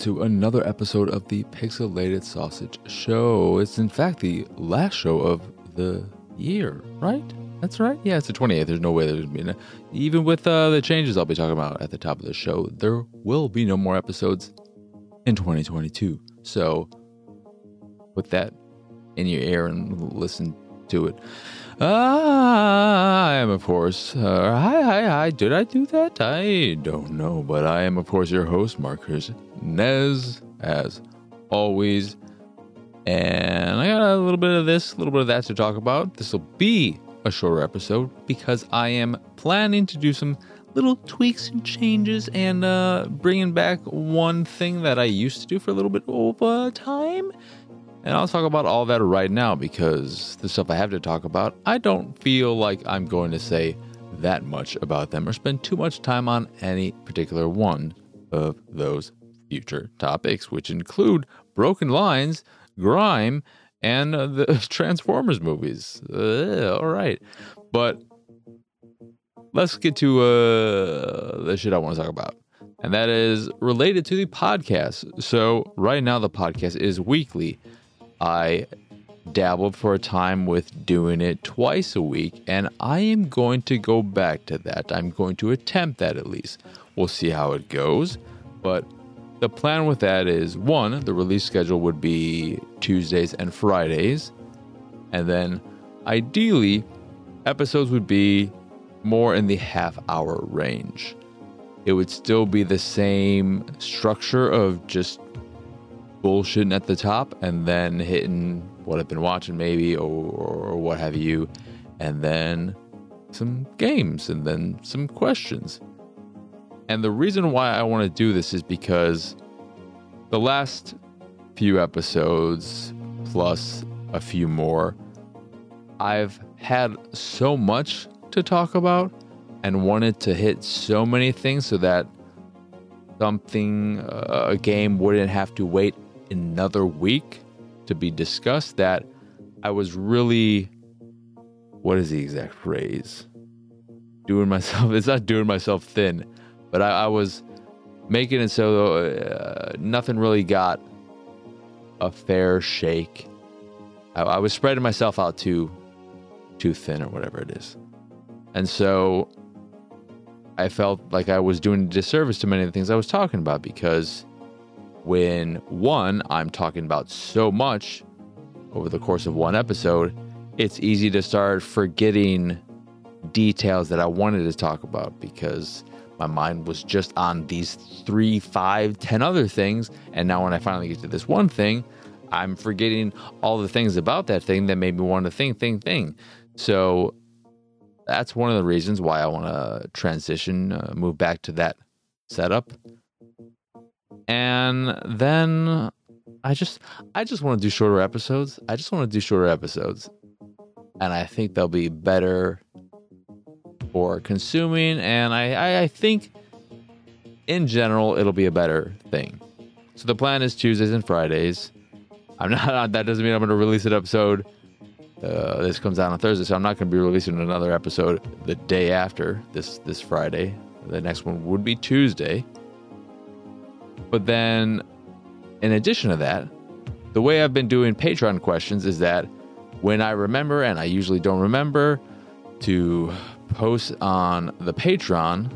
to another episode of the Pixelated Sausage Show. It's in fact the last show of the year, right? That's right. Yeah, it's the 28th. There's no way there's going to be, even with uh, the changes I'll be talking about at the top of the show, there will be no more episodes in 2022. So, with that in your ear and listen to it. I am, of course. Uh, hi, hi, hi. Did I do that? I don't know, but I am, of course, your host, Marcus Nez, as always. And I got a little bit of this, a little bit of that to talk about. This will be a shorter episode because I am planning to do some little tweaks and changes and uh, bringing back one thing that I used to do for a little bit of uh, time and I'll talk about all that right now because the stuff I have to talk about, I don't feel like I'm going to say that much about them or spend too much time on any particular one of those future topics, which include Broken Lines, Grime, and uh, the Transformers movies. Uh, all right. But let's get to uh, the shit I want to talk about. And that is related to the podcast. So, right now, the podcast is weekly. I dabbled for a time with doing it twice a week, and I am going to go back to that. I'm going to attempt that at least. We'll see how it goes. But the plan with that is one, the release schedule would be Tuesdays and Fridays. And then ideally, episodes would be more in the half hour range. It would still be the same structure of just bullshitting at the top and then hitting what I've been watching, maybe, or, or what have you, and then some games and then some questions. And the reason why I want to do this is because the last few episodes, plus a few more, I've had so much to talk about and wanted to hit so many things so that something, uh, a game wouldn't have to wait another week to be discussed that I was really what is the exact phrase? Doing myself it's not doing myself thin, but I, I was making it so uh, nothing really got a fair shake. I, I was spreading myself out too too thin or whatever it is. And so I felt like I was doing a disservice to many of the things I was talking about because when one, I'm talking about so much over the course of one episode, it's easy to start forgetting details that I wanted to talk about because my mind was just on these three, five, ten other things. And now when I finally get to this one thing, I'm forgetting all the things about that thing that made me want to think, think, think. So that's one of the reasons why I want to transition, uh, move back to that setup and then I just I just want to do shorter episodes. I just want to do shorter episodes. And I think they'll be better for consuming and I, I, I think in general it'll be a better thing. So the plan is Tuesdays and Fridays. I'm not that doesn't mean I'm going to release an episode uh, this comes out on Thursday, so I'm not going to be releasing another episode the day after this this Friday. The next one would be Tuesday. But then, in addition to that, the way I've been doing Patreon questions is that when I remember, and I usually don't remember, to post on the Patreon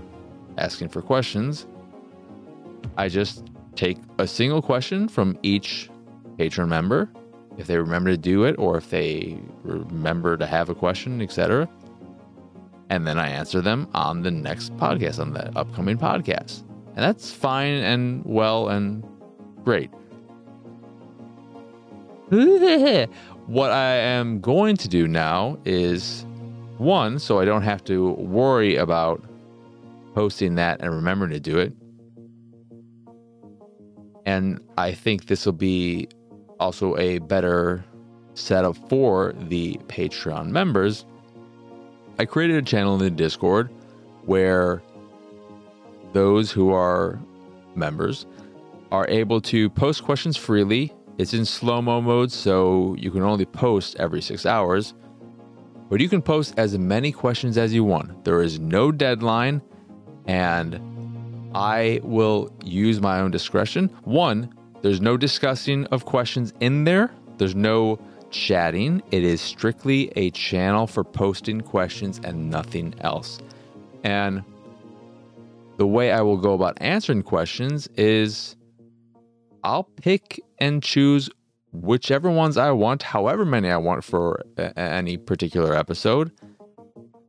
asking for questions, I just take a single question from each patron member if they remember to do it or if they remember to have a question, etc. And then I answer them on the next podcast, on the upcoming podcast. And that's fine and well and great. what I am going to do now is one, so I don't have to worry about posting that and remembering to do it. And I think this will be also a better setup for the Patreon members. I created a channel in the Discord where those who are members are able to post questions freely. It's in slow mo mode, so you can only post every six hours. But you can post as many questions as you want. There is no deadline, and I will use my own discretion. One, there's no discussing of questions in there. There's no chatting. It is strictly a channel for posting questions and nothing else. And the way I will go about answering questions is I'll pick and choose whichever ones I want, however many I want for a- any particular episode,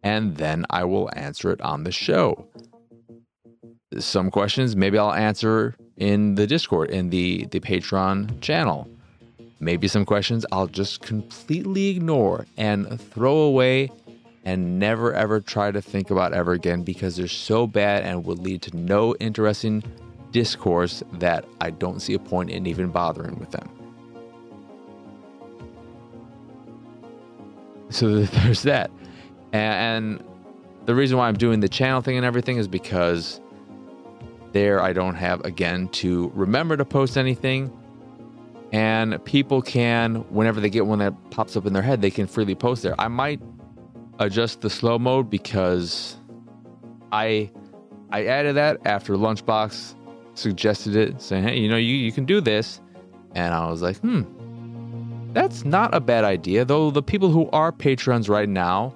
and then I will answer it on the show. Some questions maybe I'll answer in the Discord, in the, the Patreon channel. Maybe some questions I'll just completely ignore and throw away and never ever try to think about ever again because they're so bad and would lead to no interesting discourse that I don't see a point in even bothering with them. So there's that. And the reason why I'm doing the channel thing and everything is because there I don't have, again, to remember to post anything. And people can, whenever they get one that pops up in their head, they can freely post there. I might adjust the slow mode because I I added that after Lunchbox suggested it, saying, "Hey, you know, you you can do this," and I was like, "Hmm, that's not a bad idea." Though the people who are patrons right now,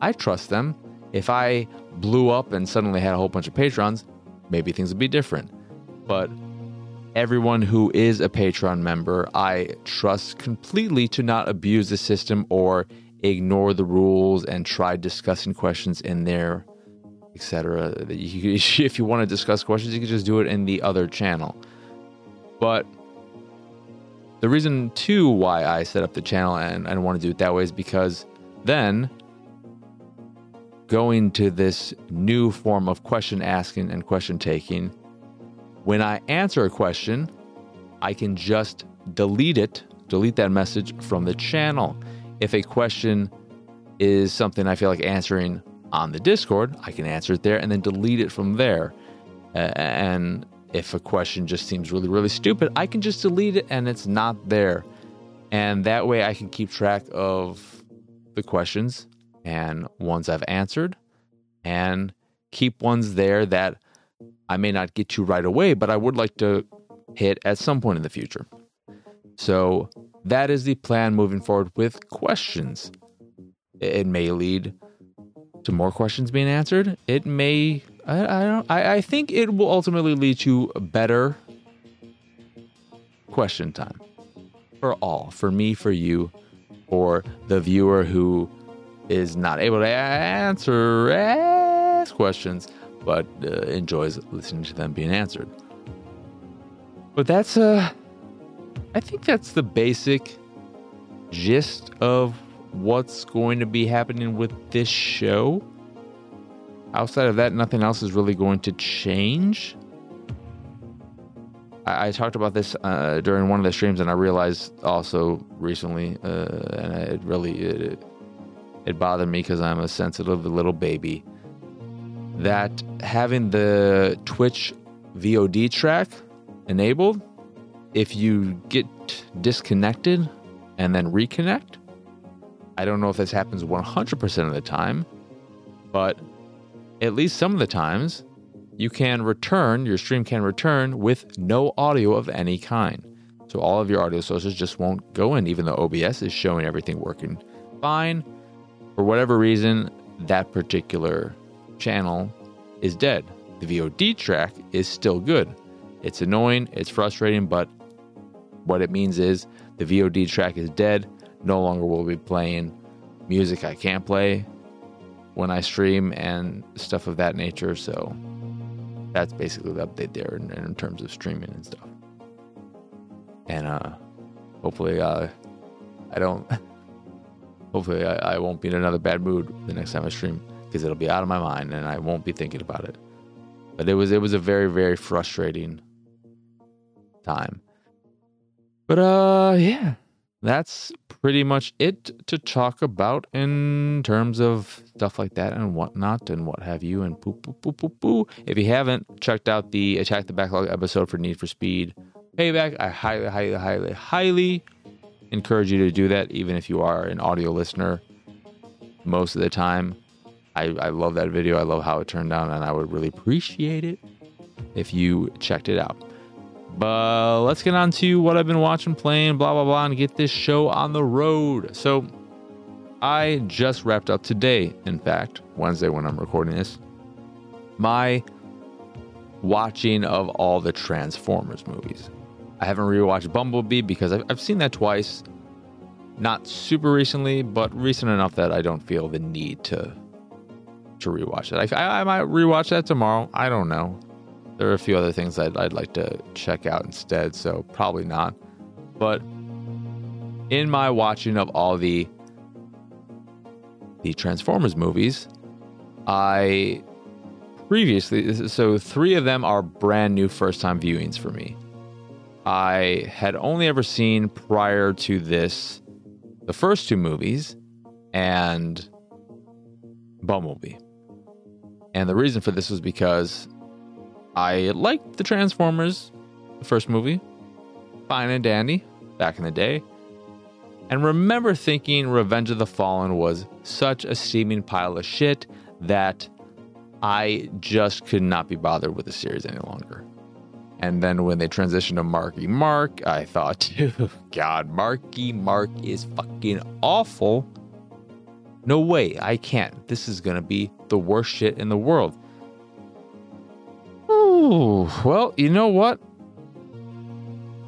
I trust them. If I blew up and suddenly had a whole bunch of patrons, maybe things would be different. But everyone who is a Patreon member, I trust completely to not abuse the system or ignore the rules and try discussing questions in there, etc. If you want to discuss questions, you can just do it in the other channel. But the reason too why I set up the channel and I want to do it that way is because then going to this new form of question asking and question taking, when I answer a question, I can just delete it, delete that message from the channel. If a question is something I feel like answering on the Discord, I can answer it there and then delete it from there. And if a question just seems really, really stupid, I can just delete it and it's not there. And that way I can keep track of the questions and ones I've answered and keep ones there that I may not get to right away, but I would like to hit at some point in the future. So that is the plan moving forward with questions. It may lead to more questions being answered. It may I, I don't I, I think it will ultimately lead to better question time for all, for me, for you, for the viewer who is not able to answer ask questions, but uh, enjoys listening to them being answered. But that's uh I think that's the basic gist of what's going to be happening with this show. Outside of that, nothing else is really going to change. I, I talked about this uh, during one of the streams, and I realized also recently, uh, and it really it, it bothered me because I'm a sensitive little baby. That having the Twitch VOD track enabled, if you get disconnected and then reconnect, I don't know if this happens 100% of the time, but at least some of the times, you can return, your stream can return with no audio of any kind. So all of your audio sources just won't go in, even though OBS is showing everything working fine. For whatever reason, that particular channel is dead. The VOD track is still good. It's annoying, it's frustrating, but what it means is the VOD track is dead. No longer will be playing music I can't play when I stream and stuff of that nature. So that's basically the update there in, in terms of streaming and stuff. And uh, hopefully, uh, I don't. Hopefully, I, I won't be in another bad mood the next time I stream because it'll be out of my mind and I won't be thinking about it. But it was it was a very very frustrating time. But uh, yeah, that's pretty much it to talk about in terms of stuff like that and whatnot and what have you and poo poo poo poo poo. If you haven't checked out the Attack the Backlog episode for Need for Speed Payback, I highly, highly, highly, highly encourage you to do that, even if you are an audio listener. Most of the time, I, I love that video. I love how it turned out, and I would really appreciate it if you checked it out. But let's get on to what I've been watching, playing, blah, blah, blah, and get this show on the road. So I just wrapped up today, in fact, Wednesday when I'm recording this, my watching of all the Transformers movies. I haven't rewatched Bumblebee because I've, I've seen that twice. Not super recently, but recent enough that I don't feel the need to to rewatch it. I, I, might rewatch that tomorrow. I don't know. There are a few other things I'd, I'd like to check out instead, so probably not. But in my watching of all the the Transformers movies, I previously so three of them are brand new first time viewings for me. I had only ever seen prior to this the first two movies and Bumblebee. And the reason for this was because I liked the Transformers, the first movie, fine and dandy back in the day, and remember thinking Revenge of the Fallen was such a steaming pile of shit that I just could not be bothered with the series any longer. And then when they transitioned to Marky Mark, I thought, God, Marky Mark is fucking awful. No way, I can't. This is gonna be the worst shit in the world. Ooh, well, you know what?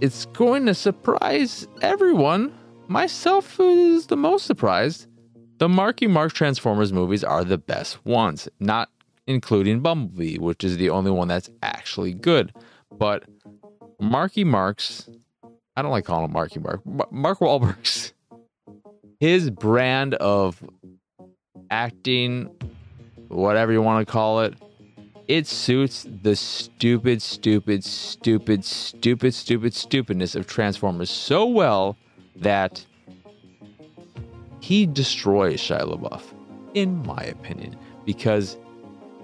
It's going to surprise everyone. Myself is the most surprised. The Marky Mark Transformers movies are the best ones, not including Bumblebee, which is the only one that's actually good. But Marky Mark's, I don't like calling him Marky Mark, Mark Wahlberg's, his brand of acting, whatever you want to call it, it suits the stupid, stupid, stupid, stupid, stupid, stupidness of Transformers so well that he destroys Shia LaBeouf, in my opinion, because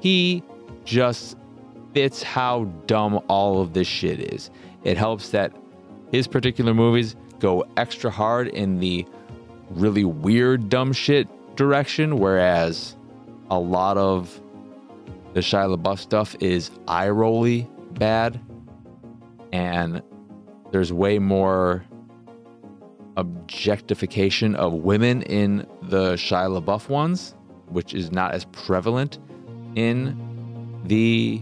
he just fits how dumb all of this shit is. It helps that his particular movies go extra hard in the really weird dumb shit direction, whereas a lot of the Shia LaBeouf stuff is eye rolly bad, and there's way more objectification of women in the Shia LaBeouf ones, which is not as prevalent in the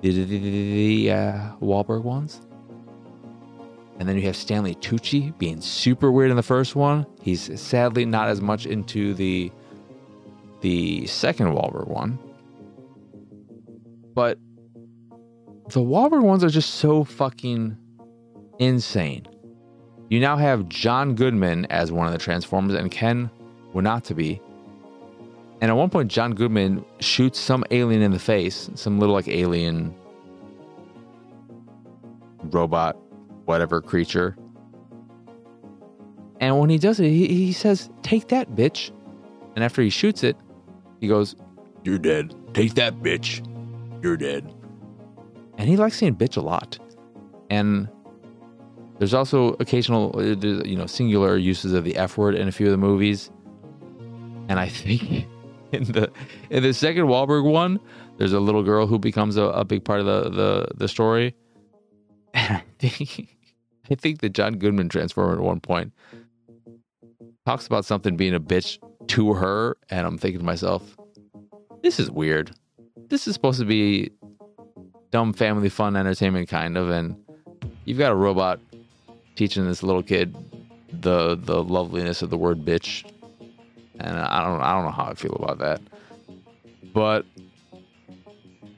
the, the, the uh, Wahlberg ones. And then you have Stanley Tucci being super weird in the first one. He's sadly not as much into the the second Wahlberg one. But the Wahlberg ones are just so fucking insane. You now have John Goodman as one of the Transformers and Ken Watanabe. And at one point, John Goodman shoots some alien in the face, some little like alien robot, whatever creature. And when he does it, he, he says, Take that, bitch. And after he shoots it, he goes, You're dead. Take that, bitch. You're dead. And he likes saying bitch a lot. And there's also occasional, uh, you know, singular uses of the F word in a few of the movies. And I think in the in the second Wahlberg one, there's a little girl who becomes a, a big part of the, the the story. And I think I think that John Goodman transformer at one point talks about something being a bitch to her, and I'm thinking to myself, this is weird. This is supposed to be dumb family fun entertainment kind of, and you've got a robot teaching this little kid the the loveliness of the word bitch and I don't I don't know how I feel about that. But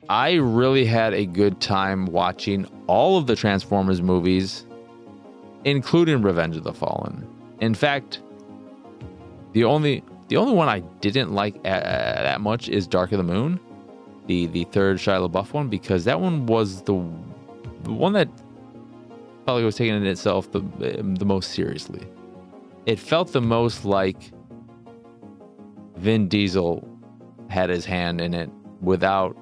I really had a good time watching all of the Transformers movies, including Revenge of the Fallen. In fact, the only the only one I didn't like a, that much is Dark of the Moon, the the third Shia LaBeouf one, because that one was the, the one that probably was taking it itself the the most seriously. It felt the most like Vin Diesel had his hand in it without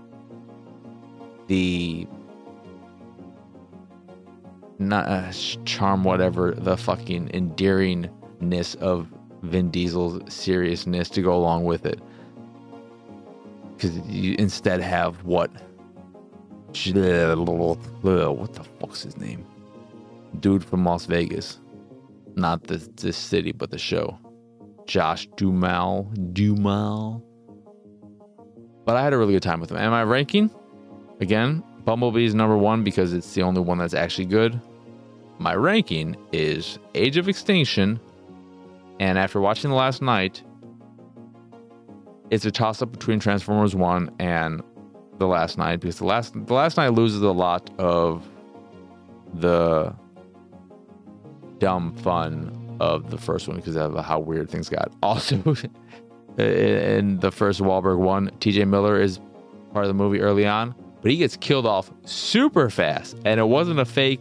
the not uh, charm whatever the fucking endearingness of Vin Diesel's seriousness to go along with it because you instead have what what the fuck's his name? Dude from Las Vegas. Not the this city, but the show. Josh Duhamel. Duhamel. But I had a really good time with him. Am I ranking? Again, Bumblebee is number one because it's the only one that's actually good. My ranking is Age of Extinction, and after watching the Last Knight, it's a toss up between Transformers 1 and the Last Knight because the last the Last Knight loses a lot of the dumb fun of the first one because of how weird things got. Also, in the first Wahlberg one, TJ Miller is part of the movie early on, but he gets killed off super fast, and it wasn't a fake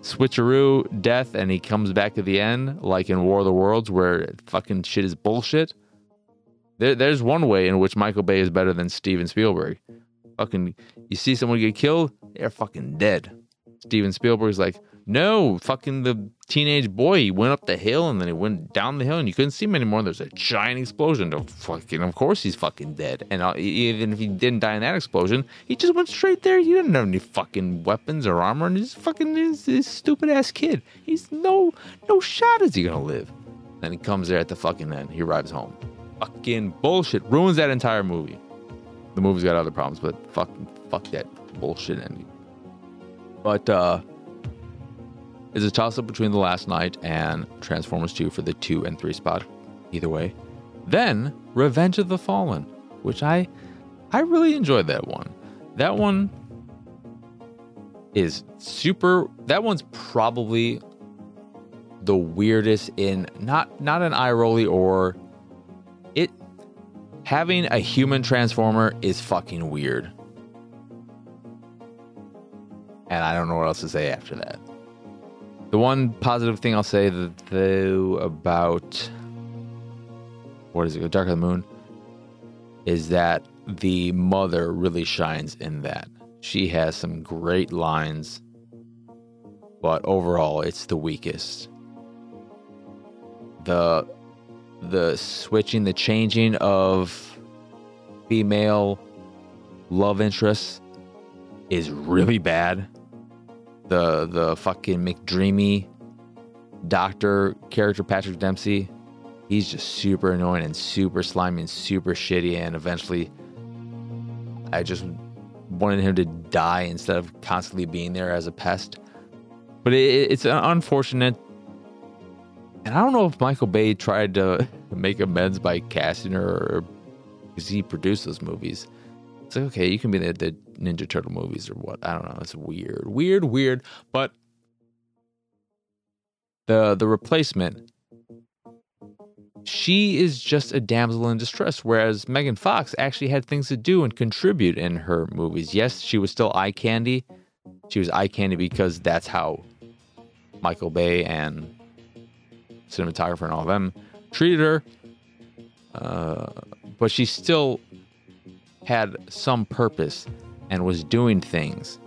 switcheroo death, and he comes back at the end like in War of the Worlds where fucking shit is bullshit. There, there's one way in which Michael Bay is better than Steven Spielberg. Fucking, you see someone get killed, they're fucking dead. Steven Spielberg's like, no, fucking the teenage boy, he went up the hill and then he went down the hill and you couldn't see him anymore. There's a giant explosion. Of fucking, of course he's fucking dead. And uh, even if he didn't die in that explosion, he just went straight there. He didn't have any fucking weapons or armor, and he's fucking this, this stupid ass kid. He's no no shot is he gonna live. Then he comes there at the fucking end. He arrives home fucking bullshit. Ruins that entire movie. The movie's got other problems, but fuck, fuck that bullshit ending. But uh, it's a toss up between The Last Knight and Transformers 2 for the 2 and 3 spot. Either way. Then Revenge of the Fallen, which I I really enjoyed that one. That one is super that one's probably the weirdest in not not an eye rolly or it having a human transformer is fucking weird. And I don't know what else to say after that. The one positive thing I'll say though about what is it, Dark of the Moon, is that the mother really shines in that. She has some great lines, but overall it's the weakest. The the switching, the changing of female love interests is really bad. The the fucking McDreamy doctor character Patrick Dempsey, he's just super annoying and super slimy and super shitty and eventually I just wanted him to die instead of constantly being there as a pest. But it, it's unfortunate and I don't know if Michael Bay tried to make amends by casting her because he produced those movies. It's like, okay, you can be the, the Ninja Turtle movies or what. I don't know. It's weird. Weird, weird. But the the replacement, she is just a damsel in distress, whereas Megan Fox actually had things to do and contribute in her movies. Yes, she was still eye candy. She was eye candy because that's how Michael Bay and cinematographer and all of them, treated her. Uh, but she still had some purpose and was doing things.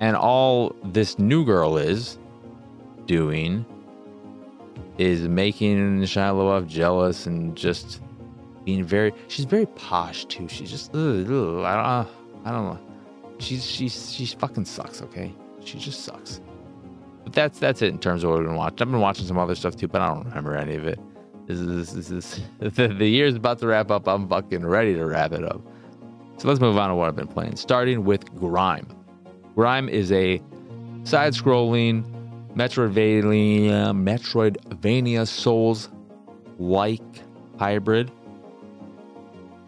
And all this new girl is doing is making Shia jealous and just being very. She's very posh too. She's just. Ugh, ugh, I don't. Uh, I don't know. She's she's she's fucking sucks. Okay, she just sucks. But that's that's it in terms of what I've been watching. I've been watching some other stuff too, but I don't remember any of it. This is, this is, the, the year's about to wrap up. I'm fucking ready to wrap it up. So let's move on to what I've been playing. Starting with Grime. Grime is a side-scrolling Metroidvania, Metroidvania Souls like hybrid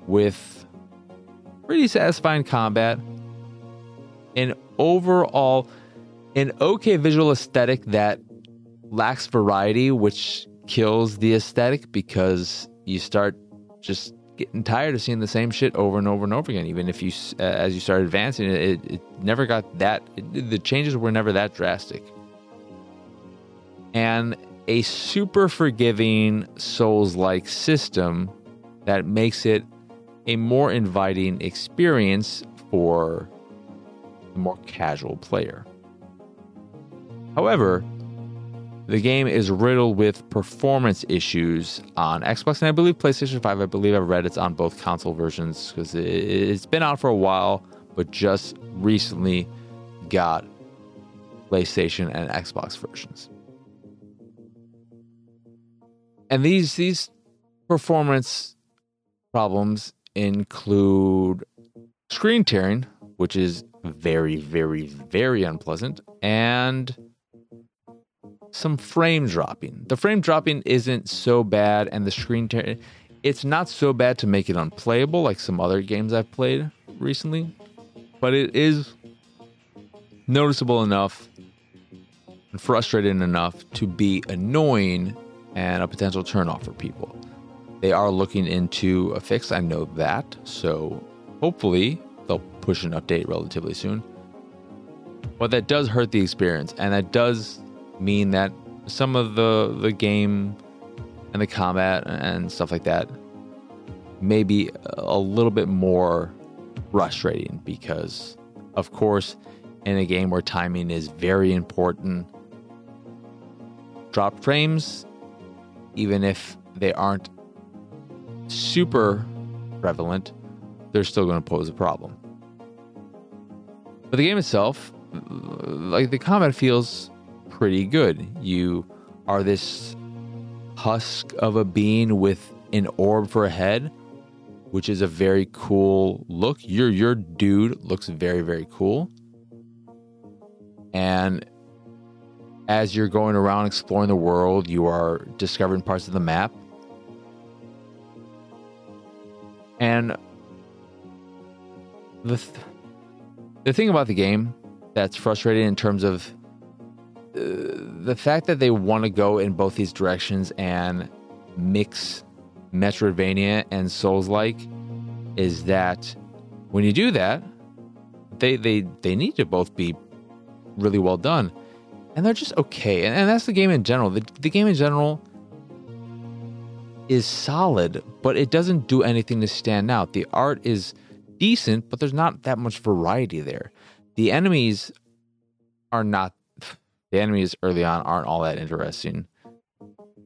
with pretty satisfying combat. And overall, an okay visual aesthetic that lacks variety, which kills the aesthetic because you start just getting tired of seeing the same shit over and over and over again. Even if you, uh, as you start advancing, it, it never got that. It, the changes were never that drastic. And a super forgiving Souls like system that makes it a more inviting experience for the more casual player. However, the game is riddled with performance issues on Xbox and I believe PlayStation 5. I believe I've read it's on both console versions because it's been out for a while, but just recently got PlayStation and Xbox versions. And these these performance problems include screen tearing, which is very, very, very unpleasant, and some frame dropping. The frame dropping isn't so bad, and the screen tearing, it's not so bad to make it unplayable like some other games I've played recently, but it is noticeable enough and frustrating enough to be annoying and a potential turnoff for people. They are looking into a fix, I know that, so hopefully they'll push an update relatively soon. But that does hurt the experience, and that does mean that some of the the game and the combat and stuff like that may be a little bit more frustrating because of course in a game where timing is very important drop frames even if they aren't super prevalent they're still going to pose a problem. But the game itself like the combat feels pretty good. You are this husk of a being with an orb for a head, which is a very cool look. Your your dude looks very very cool. And as you're going around exploring the world, you are discovering parts of the map. And the th- the thing about the game that's frustrating in terms of the fact that they want to go in both these directions and mix Metroidvania and Souls like is that when you do that, they they they need to both be really well done, and they're just okay. And, and that's the game in general. The, the game in general is solid, but it doesn't do anything to stand out. The art is decent, but there's not that much variety there. The enemies are not the enemies early on aren't all that interesting.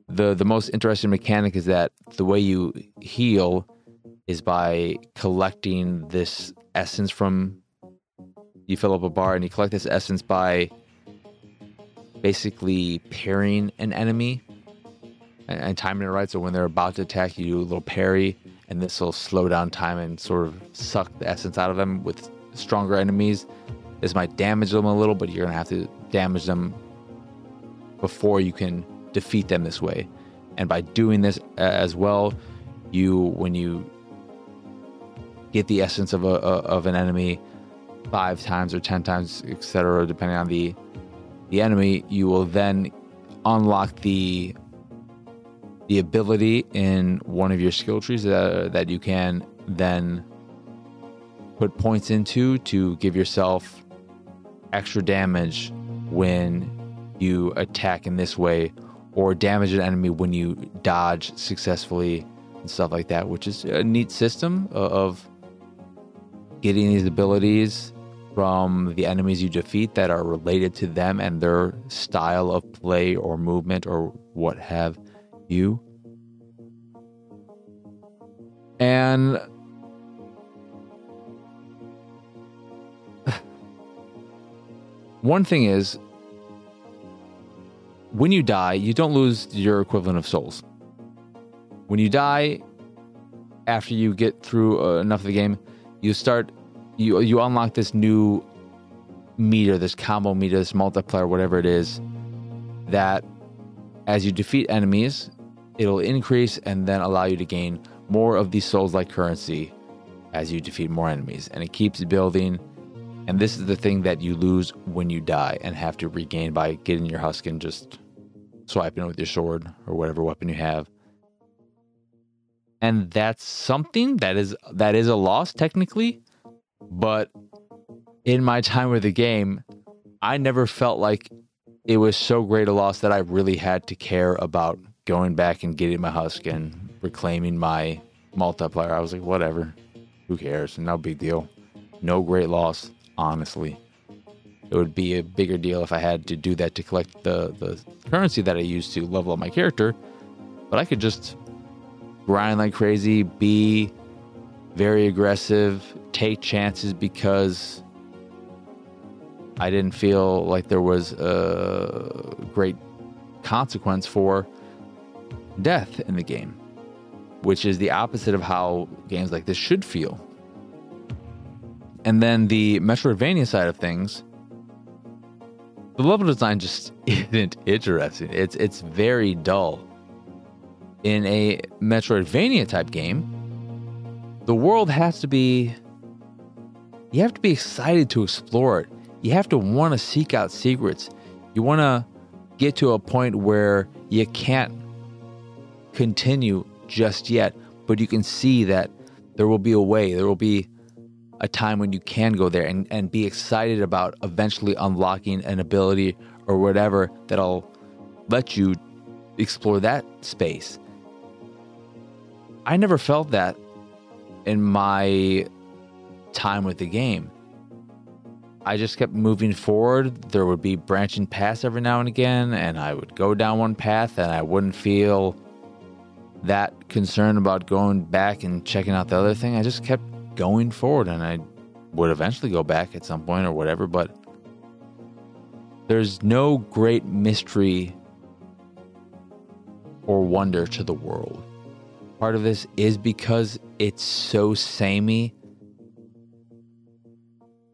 The the most interesting mechanic is that the way you heal is by collecting this essence from you fill up a bar and you collect this essence by basically parrying an enemy and, and timing it right. So when they're about to attack you, do a little parry, and this will slow down time and sort of suck the essence out of them with stronger enemies. This might damage them a little, but you're gonna have to damage them before you can defeat them this way. And by doing this uh, as well, you when you get the essence of a, a of an enemy five times or ten times, etc., depending on the the enemy, you will then unlock the the ability in one of your skill trees that, that you can then put points into to give yourself extra damage when you attack in this way or damage an enemy when you dodge successfully and stuff like that, which is a neat system of getting these abilities from the enemies you defeat that are related to them and their style of play or movement or what have you. And one thing is when you die, you don't lose your equivalent of souls. When you die, after you get through uh, enough of the game, you start you you unlock this new meter, this combo meter, this multiplier, whatever it is, that as you defeat enemies, it'll increase and then allow you to gain more of these souls like currency as you defeat more enemies. And it keeps building. And this is the thing that you lose when you die and have to regain by getting your husk and just swiping it with your sword or whatever weapon you have. And that's something that is that is a loss technically, but in my time with the game, I never felt like it was so great a loss that I really had to care about going back and getting my husk and reclaiming my multiplier. I was like, whatever, who cares? No big deal. No great loss, honestly. it would be a bigger deal if I had to do that to collect the, the currency that I use to level up my character. But I could just grind like crazy, be very aggressive, take chances because I didn't feel like there was a great consequence for death in the game, which is the opposite of how games like this should feel. And then the Metroidvania side of things, the level design just isn't interesting. It's it's very dull. In a Metroidvania type game, the world has to be you have to be excited to explore it. You have to want to seek out secrets. You want to get to a point where you can't continue just yet, but you can see that there will be a way, there will be a time when you can go there and, and be excited about eventually unlocking an ability or whatever that'll let you explore that space. I never felt that in my time with the game. I just kept moving forward. There would be branching paths every now and again, and I would go down one path and I wouldn't feel that concerned about going back and checking out the other thing. I just kept going forward and I would eventually go back at some point or whatever, but there's no great mystery or wonder to the world. Part of this is because it's so samey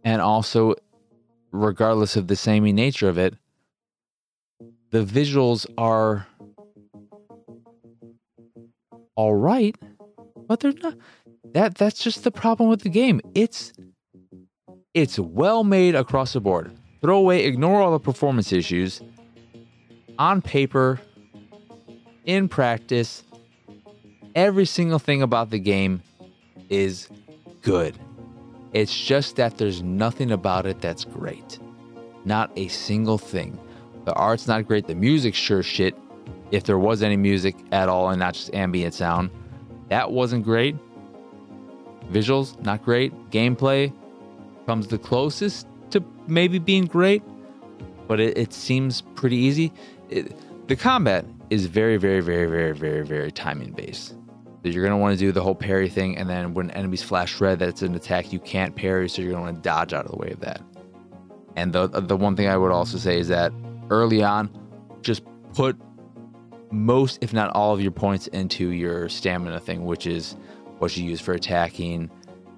and also regardless of the samey nature of it the visuals are all right but they're not that that's just the problem with the game it's it's well made across the board throw away ignore all the performance issues on paper in practice every single thing about the game is good it's just that there's nothing about it that's great. Not a single thing. The art's not great. The music's sure shit. If there was any music at all and not just ambient sound, that wasn't great. Visuals, not great. Gameplay comes the closest to maybe being great, but it, it seems pretty easy. It, the combat is very, very, very, very, very, very timing based you're going to want to do the whole parry thing. And then when enemies flash red, that it's an attack you can't parry, so you're going to want to dodge out of the way of that. And the the one thing I would also say is that early on, just put most, if not all, of your points into your stamina thing, which is what you use for attacking,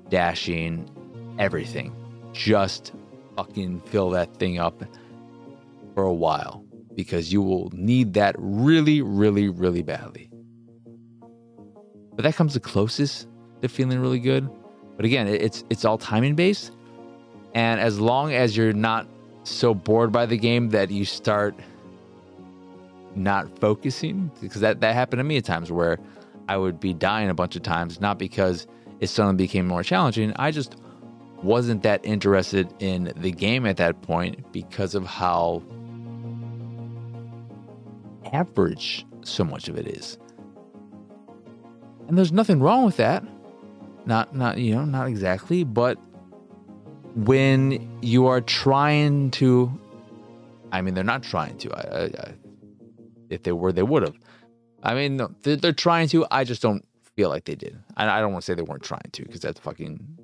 dashing, everything. Just fucking fill that thing up for a while because you will need that really, really, really badly. But that comes the closest to feeling really good. But again, it's it's all timing based. And as long as you're not so bored by the game that you start not focusing, because that, that happened to me at times where I would be dying a bunch of times, not because it suddenly became more challenging. I just wasn't that interested in the game at that point because of how average so much of it is. And there's nothing wrong with that. Not not you know, not exactly, but when you are trying to I mean they're not trying to. I, I, I if they were they would have. I mean they're, trying to. I just don't feel like they did. I, I don't want to say they weren't trying to because that's fucking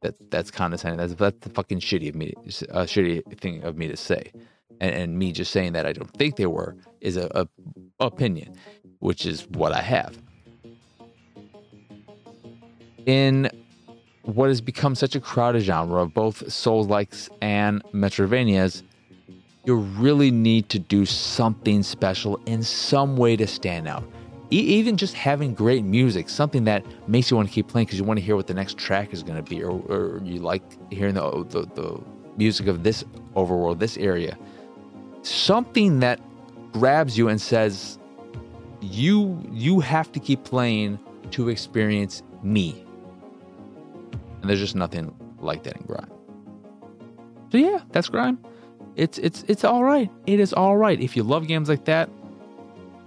that's that's condescending. That's that's the fucking shitty of me, a uh, shitty thing of me to say, and, and me just saying that I don't think they were is a, a opinion, which is what I have in what has become such a crowded genre of both Souls likes and Metroidvanias, you really need to do something special in some way to stand out. E- even just having great music, something that makes you want to keep playing because you want to hear what the next track is going to be, or, or, you like hearing the, oh, the, the music of this overworld, this area. Something that grabs you and says, "You you have to keep playing to experience me." And there's just nothing like that in Grime. So yeah, that's Grime. It's it's it's all right. It is all right. If you love games like that,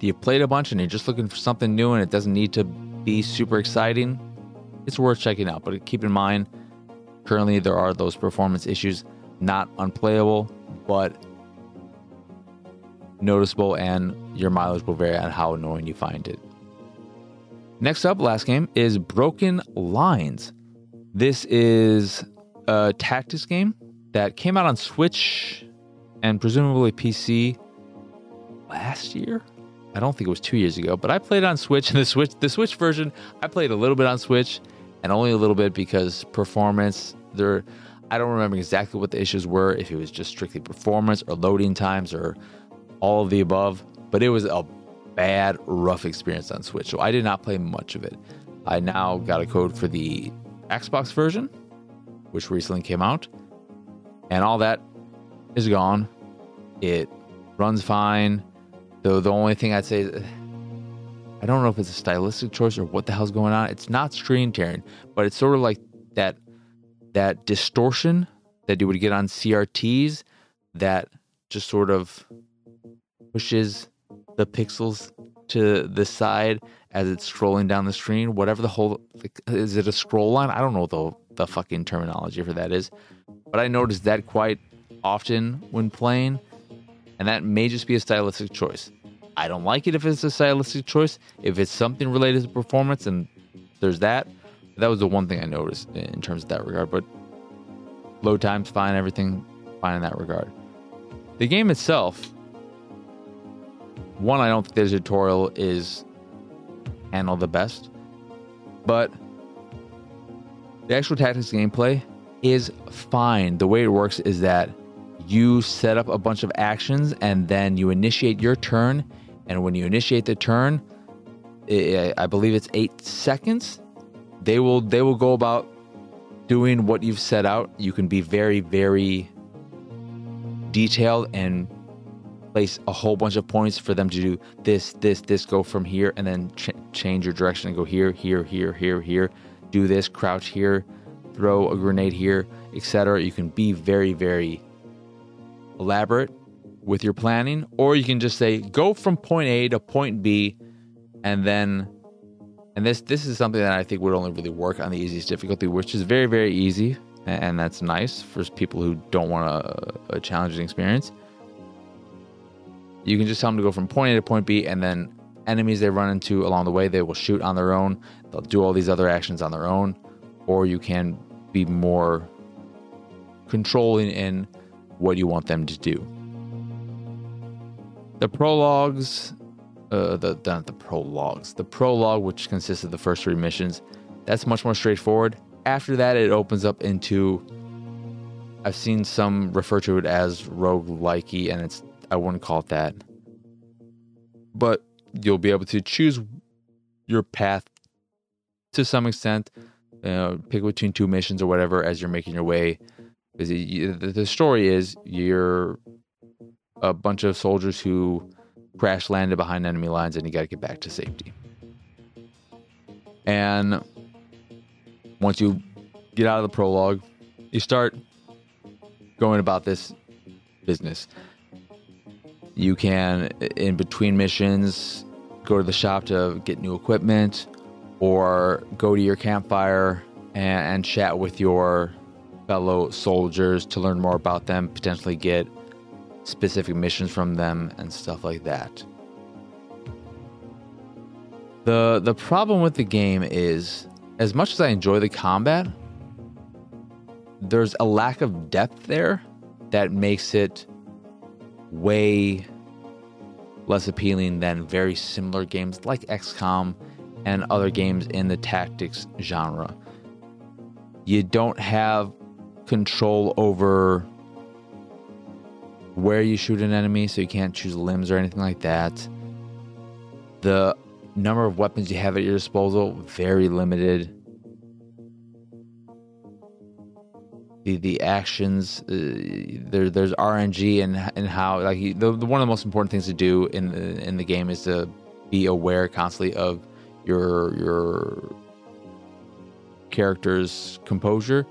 You've played a bunch and you're just looking for something new and it doesn't need to be super exciting, it's worth checking out. But keep in mind, currently there are those performance issues. not unplayable, but noticeable, and your mileage will vary on how annoying you find it. Next up, last game is Broken Lines. This is a tactics game that came out on Switch and presumably PC last year. I don't think it was two years ago, but I played on Switch. And the Switch, the Switch version, I played a little bit on Switch, and only a little bit because performance. There, I don't remember exactly what the issues were. If it was just strictly performance or loading times or all of the above, but it was a bad, rough experience on Switch. So I did not play much of it. I now got a code for the Xbox version, which recently came out, and all that is gone. It runs fine. Though the only thing I'd say I don't know if it's a stylistic choice or what the hell's going on. It's not screen tearing, but it's sort of like that that distortion that you would get on CRTs that just sort of pushes the pixels to the side as it's scrolling down the screen. Whatever the whole is it a scroll line? I don't know the the fucking terminology for that is, but I noticed that quite often when playing, and that may just be a stylistic choice. I don't like it if it's a stylistic choice. If it's something related to performance, and there's that. That was the one thing I noticed in terms of that regard. But load times fine, everything fine in that regard. The game itself, one, I don't think the tutorial is handled the best, but the actual tactics gameplay is fine. The way it works is that you set up a bunch of actions and then you initiate your turn. And when you initiate the turn, I believe it's eight seconds. They will they will go about doing what you've set out. You can be very very detailed and place a whole bunch of points for them to do this this this go from here and then ch- change your direction and go here here here here here do this crouch here throw a grenade here etc you can be very very elaborate with your planning, or you can just say go from point A to point B, and then, and this this is something that I think would only really work on the easiest difficulty, which is very very easy, and that's nice for people who don't want a, a challenging experience. You can just tell them to go from point A to point B, and then enemies they run into along the way they will shoot on their own. They'll do all these other actions on their own, or you can be more controlling in what you want them to do. The prologues, uh, the not the prologues, the prologue, which consists of the first three missions, that's much more straightforward. After that, it opens up into. I've seen some refer to it as rogue likey, and it's I wouldn't call it that. But you'll be able to choose your path to some extent. You know, pick between two missions or whatever as you're making your way because the story is you're a bunch of soldiers who crash landed behind enemy lines and you got to get back to safety. And once you get out of the prologue, you start going about this business. You can, in between missions, go to the shop to get new equipment or go to your campfire and, and chat with your fellow soldiers to learn more about them, potentially get specific missions from them and stuff like that. The the problem with the game is as much as I enjoy the combat, there's a lack of depth there that makes it way less appealing than very similar games like XCOM and other games in the tactics genre. You don't have control over where you shoot an enemy, so you can't choose limbs or anything like that. The number of weapons you have at your disposal very limited. The the actions uh, there there's RNG and and how like the, the one of the most important things to do in the in the game is to be aware constantly of your your character's composure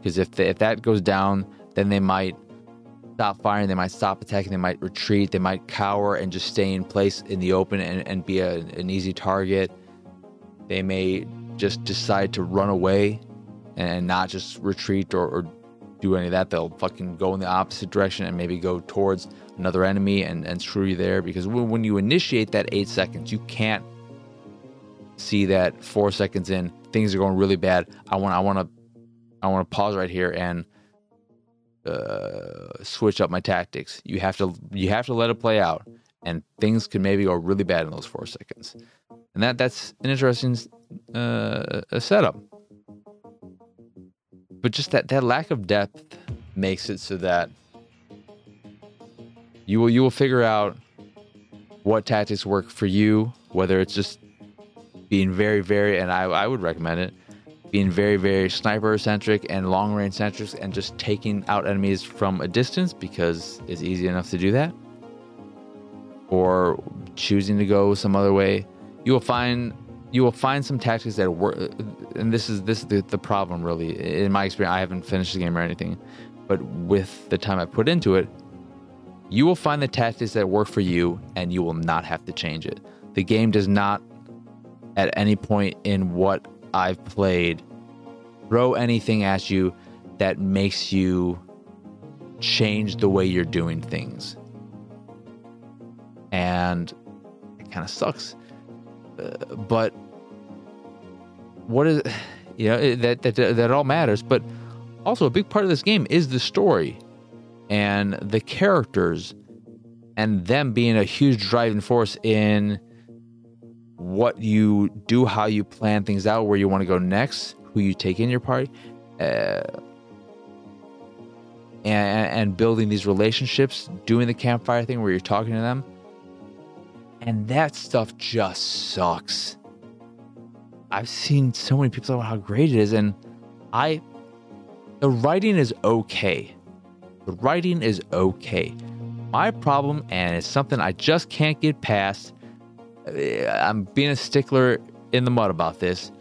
because if, if that goes down, then they might stop firing, they might stop attacking, they might retreat, they might cower and just stay in place in the open and, and be a, an easy target. They may just decide to run away and not just retreat or, or do any of that. They'll fucking go in the opposite direction and maybe go towards another enemy and, and screw you there. Because when you initiate that eight seconds, you can't see that four seconds in things are going really bad. I want I want to I want to pause right here and uh, switch up my tactics. You have to you have to let it play out, and things can maybe go really bad in those four seconds. And that that's an interesting uh, setup. But just that that lack of depth makes it so that you will you will figure out what tactics work for you, whether it's just being very very and I, I would recommend it being very, very sniper centric and long range centric and just taking out enemies from a distance because it's easy enough to do that. Or choosing to go some other way. You will find you will find some tactics that work and this is this is the, the problem really. In my experience, I haven't finished the game or anything, but with the time I put into it, you will find the tactics that work for you and you will not have to change it. The game does not at any point in what I've played throw anything at you that makes you change the way you're doing things. And it kind of sucks. Uh, but what is you know that, that that all matters, but also a big part of this game is the story and the characters and them being a huge driving force in what you do, how you plan things out, where you want to go next, who you take in your party, uh, and, and building these relationships, doing the campfire thing where you're talking to them. And that stuff just sucks. I've seen so many people talk about how great it is, and I, the writing is okay. The writing is okay. My problem, and it's something I just can't get past, Uh, I'm being a stickler in the mud about this,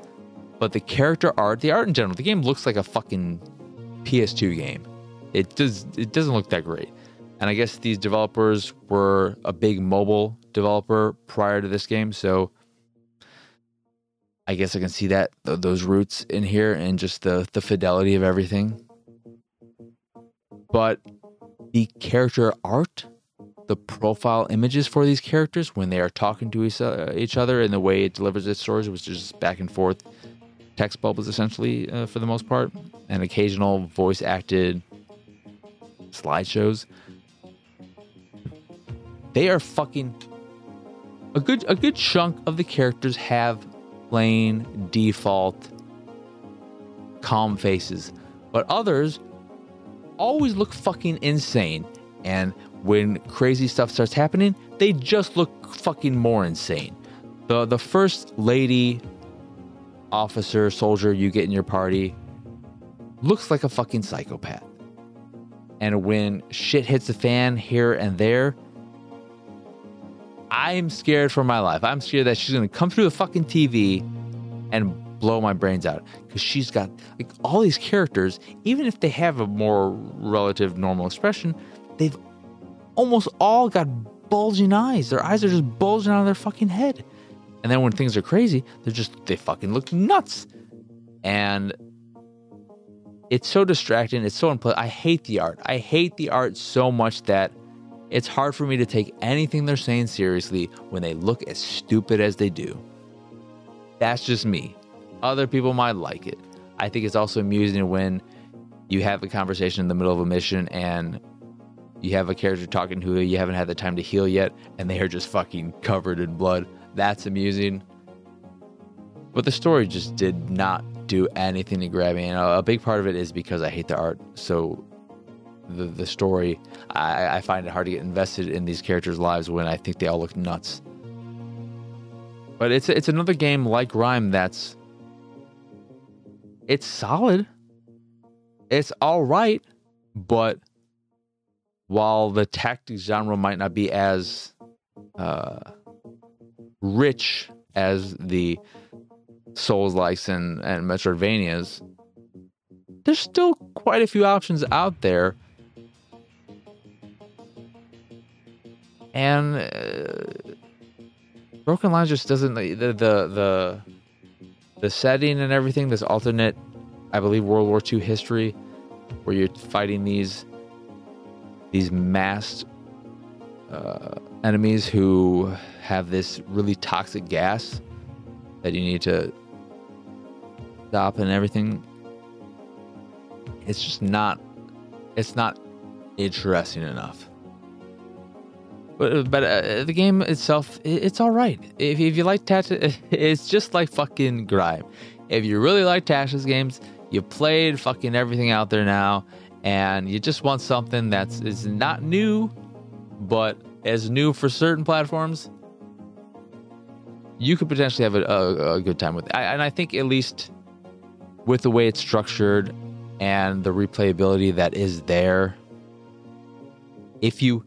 but the character art, the art in general, the game looks like a fucking PS2 game. It does it doesn't look that great. And I guess these developers were a big mobile developer prior to this game, so I guess I can see that those roots in here and just the the fidelity of everything. But the character art the profile images for these characters when they are talking to each, uh, other and the way it delivers its stories, which is just back and forth text bubbles essentially uh, for the most part, and occasional voice acted slideshows. They are fucking a good a good chunk of the characters have plain default calm faces, but others always look fucking insane and when crazy stuff starts happening, they just look fucking more insane. The the first lady officer soldier you get in your party looks like a fucking psychopath. And when shit hits the fan here and there, I'm scared for my life. I'm scared that she's gonna come through the fucking TV and blow my brains out because she's got like all these characters even if they have a more relative normal expression they've almost all got bulging eyes. Their eyes are just bulging out of their fucking head. And then when things are crazy, they're just, they fucking look nuts. And it's so distracting. It's so unpleasant. I hate the art. I hate the art so much that it's hard for me to take anything they're saying seriously when they look as stupid as they do. That's just me. Other people might like it. I think it's also amusing when you have a conversation in the middle of a mission and you have a character talking who you haven't had the time to heal yet, and they are just fucking covered in blood. That's amusing. But the story just did not do anything to grab me. And a big part of it is because I hate the art. So the the story, I, I find it hard to get invested in these characters' lives when I think they all look nuts. But it's it's another game like Grime that's it's solid. It's all right, but while the tactics genre might not be as uh, rich as the Souls likes and, and Metroidvanias, there's still quite a few options out there. And uh, Broken Lines just doesn't the, the the the setting and everything. This alternate, I believe, World War II history where you're fighting these these masked uh, enemies who have this really toxic gas that you need to stop and everything. It's just not. It's not interesting enough. But, but uh, the game itself, it, it's all right. If, if you like Tasha, it's just like fucking Grime. If you really like tactics games, you played fucking everything out there now, and you just want something that's is not new, but as new for certain platforms, you could potentially have a, a, a good time with it. I, and I think at least with the way it's structured and the replayability that is there, if you,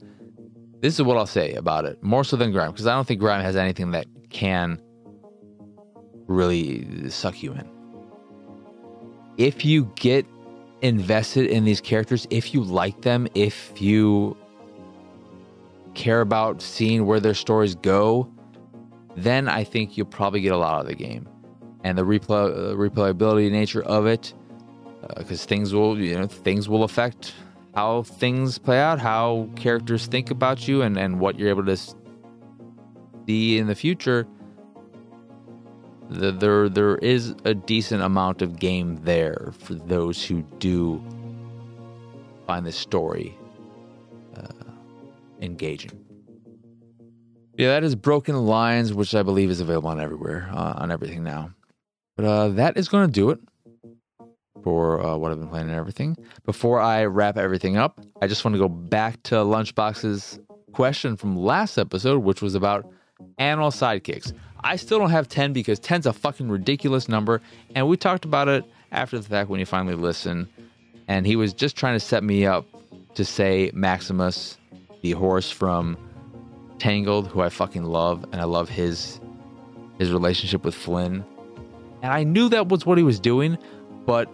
this is what I'll say about it, more so than Grime, because I don't think Grime has anything that can really suck you in. If you get invested in these characters, if you like them, if you care about seeing where their stories go, then I think you'll probably get a lot of the game. And the replay, uh, replayability nature of it, because uh, things will, you know, things will affect how things play out, how characters think about you, and, and what you're able to see in the future. The, there, there is a decent amount of game there for those who do find the story uh, engaging. Yeah, that is Broken Lines, which I believe is available on everywhere, uh, on everything now. But uh, that is going to do it for uh, what I've been playing and everything. Before I wrap everything up, I just want to go back to Lunchbox's question from last episode, which was about animal sidekicks. I still don't have 10 because 10's a fucking ridiculous number. And we talked about it after the fact when you finally listen. And he was just trying to set me up to say Maximus, the horse from Tangled, who I fucking love, and I love his his relationship with Flynn. And I knew that was what he was doing, but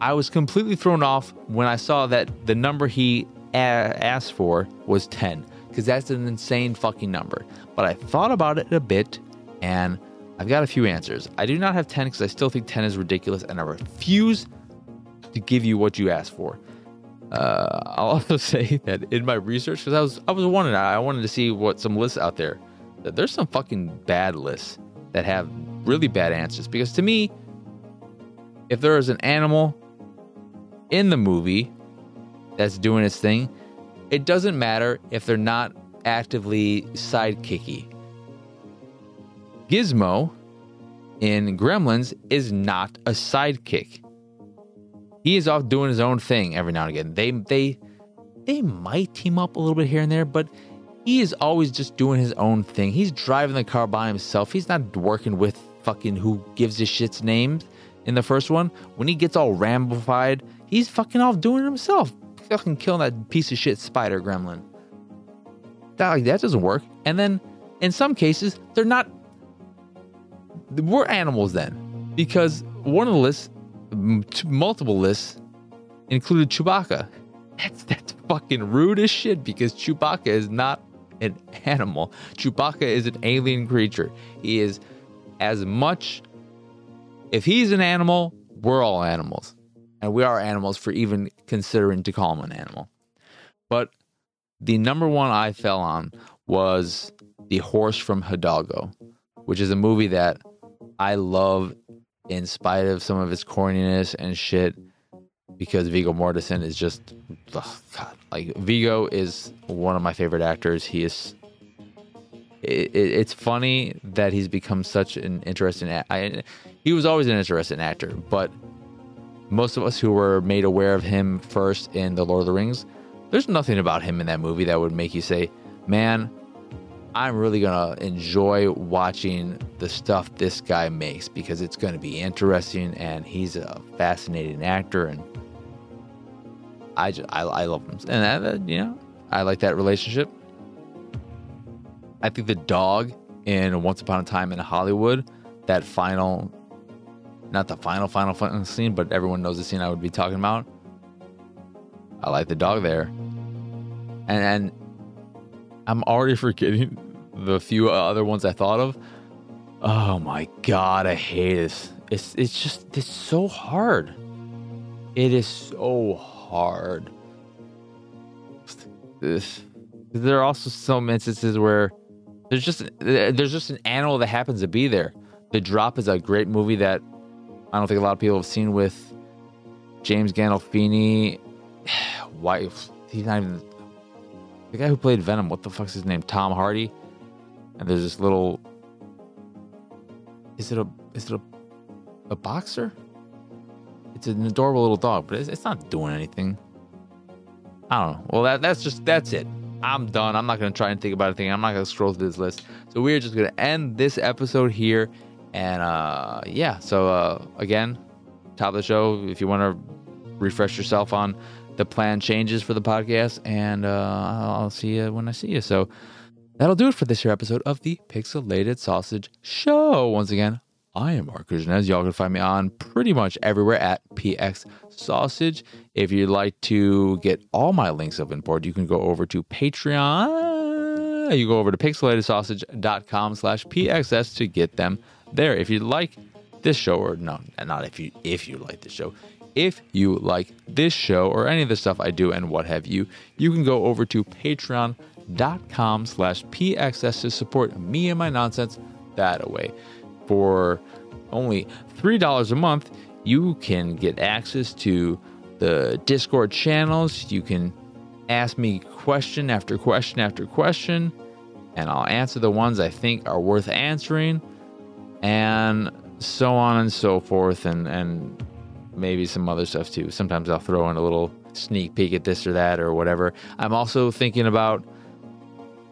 I was completely thrown off when I saw that the number he a- asked for was 10, because that's an insane fucking number. But I thought about it a bit, and I've got a few answers. I do not have 10 because I still think 10 is ridiculous, and I refuse to give you what you asked for. Uh, I'll also say that in my research, because I was I was wondering, I wanted to see what some lists out there. That there's some fucking bad lists that have really bad answers. Because to me, if there is an animal in the movie that's doing its thing, it doesn't matter if they're not actively sidekicky. Gizmo in Gremlins is not a sidekick he is off doing his own thing every now and again. They they they might team up a little bit here and there, but he is always just doing his own thing. He's driving the car by himself. He's not working with fucking who gives a shit's names in the first one. When he gets all rambified, he's fucking off doing it himself. Fucking killing that piece of shit spider gremlin. That like that doesn't work. And then in some cases, they're not we're animals then. Because one of the lists multiple lists included Chewbacca. That's that's fucking rude as shit because Chewbacca is not an animal. Chewbacca is an alien creature. He is as much if he's an animal, we're all animals. And we are animals for even considering to call him an animal. But the number one I fell on was The Horse from Hidalgo, which is a movie that I love in spite of some of its corniness and shit, because Viggo Mortensen is just, God, like Viggo is one of my favorite actors. He is. It, it, it's funny that he's become such an interesting. I, he was always an interesting actor, but most of us who were made aware of him first in the Lord of the Rings, there's nothing about him in that movie that would make you say, "Man, I'm really going to enjoy watching the stuff this guy makes because it's going to be interesting and he's a fascinating actor and I just, I, I love him. And that, you know, I like that relationship. I think the dog in Once Upon a Time in Hollywood, that final, not the final, final, final scene, but everyone knows the scene I would be talking about. I like the dog there. And, and I'm already forgetting the few other ones I thought of. Oh my god, I hate this. It's it's just it's so hard. It is so hard. This, there are also some instances where there's just there's just an animal that happens to be there. The Drop is a great movie that I don't think a lot of people have seen with James Gandolfini. Why he's not even the guy who played Venom. What the fuck's his name? Tom Hardy. And there's this little. Is it a is it a a boxer? It's an adorable little dog, but it's, it's not doing anything. I don't know. Well, that that's just that's it. I'm done. I'm not gonna try and think about anything. I'm not gonna scroll through this list. So we're just gonna end this episode here. And uh yeah, so uh again, top of the show, if you want to refresh yourself on the plan changes for the podcast, and uh I'll see you when I see you. So that'll do it for this year episode of the Pixelated Sausage Show. Once again, I am Mark Kuznez. Y'all can find me on pretty much everywhere at PX Sausage. If you'd like to get all my links of import, you can go over to Patreon. You go over to pixelatedsausage.com slash PXS to get them there. If you like this show, or no, not if you if you like this show, if you like this show or any of the stuff I do and what have you, you can go over to patreon.com slash PXS to support me and my nonsense that away for only $3 a month, you can get access to the Discord channels. You can ask me question after question after question, and I'll answer the ones I think are worth answering, and so on and so forth, and, and maybe some other stuff too. Sometimes I'll throw in a little sneak peek at this or that or whatever. I'm also thinking about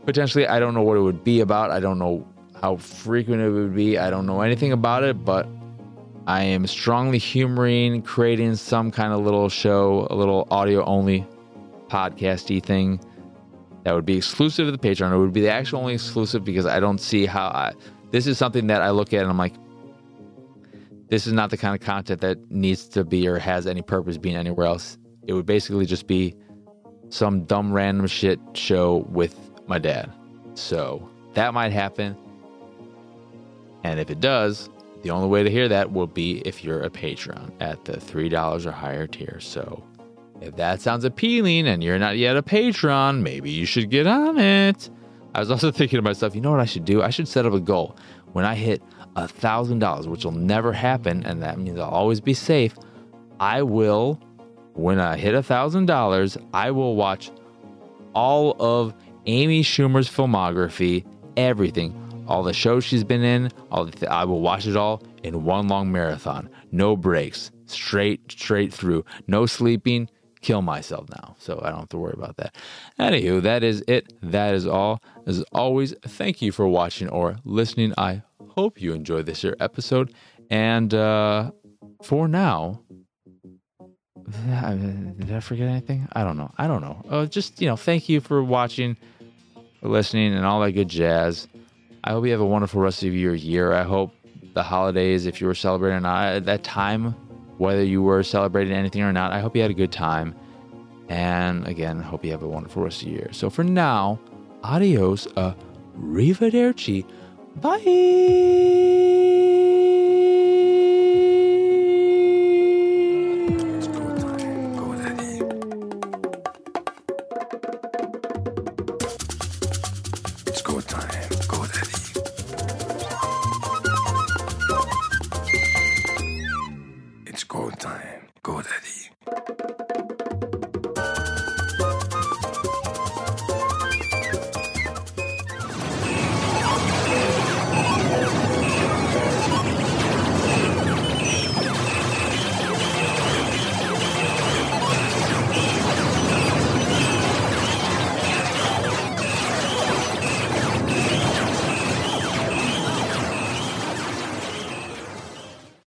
potentially, I don't know what it would be about. I don't know how frequent it would be. I don't know anything about it, but I am strongly humoring creating some kind of little show, a little audio only podcasty thing that would be exclusive to the Patreon. It would be the actual only exclusive because I don't see how I, this is something that I look at and I'm like, this is not the kind of content that needs to be or has any purpose being anywhere else. It would basically just be some dumb random shit show with my dad. So that might happen. And if it does, the only way to hear that will be if you're a patron at the $3 or higher tier. So if that sounds appealing and you're not yet a patron, maybe you should get on it. I was also thinking to myself, you know what I should do? I should set up a goal. When I hit a thousand dollars, which will never happen, and that means I'll always be safe, I will, when I hit a thousand dollars, I will watch all of Amy Schumer's filmography, everything all the shows she's been in, all th- I will watch it all in one long marathon. No breaks, straight straight through. No sleeping. Kill myself now, so I don't have to worry about that. Anywho, that is it. That is all. As always, thank you for watching or listening. I hope you enjoyed this here episode. And uh, for now, did I forget anything? I don't know. I don't know. Uh, just you know, thank you for watching, for listening, and all that good jazz. I hope you have a wonderful rest of your year. I hope the holidays, if you were celebrating or that time, whether you were celebrating anything or not, I hope you had a good time. And again, hope you have a wonderful rest of your year. So for now, adios, uh, arrivederci, bye.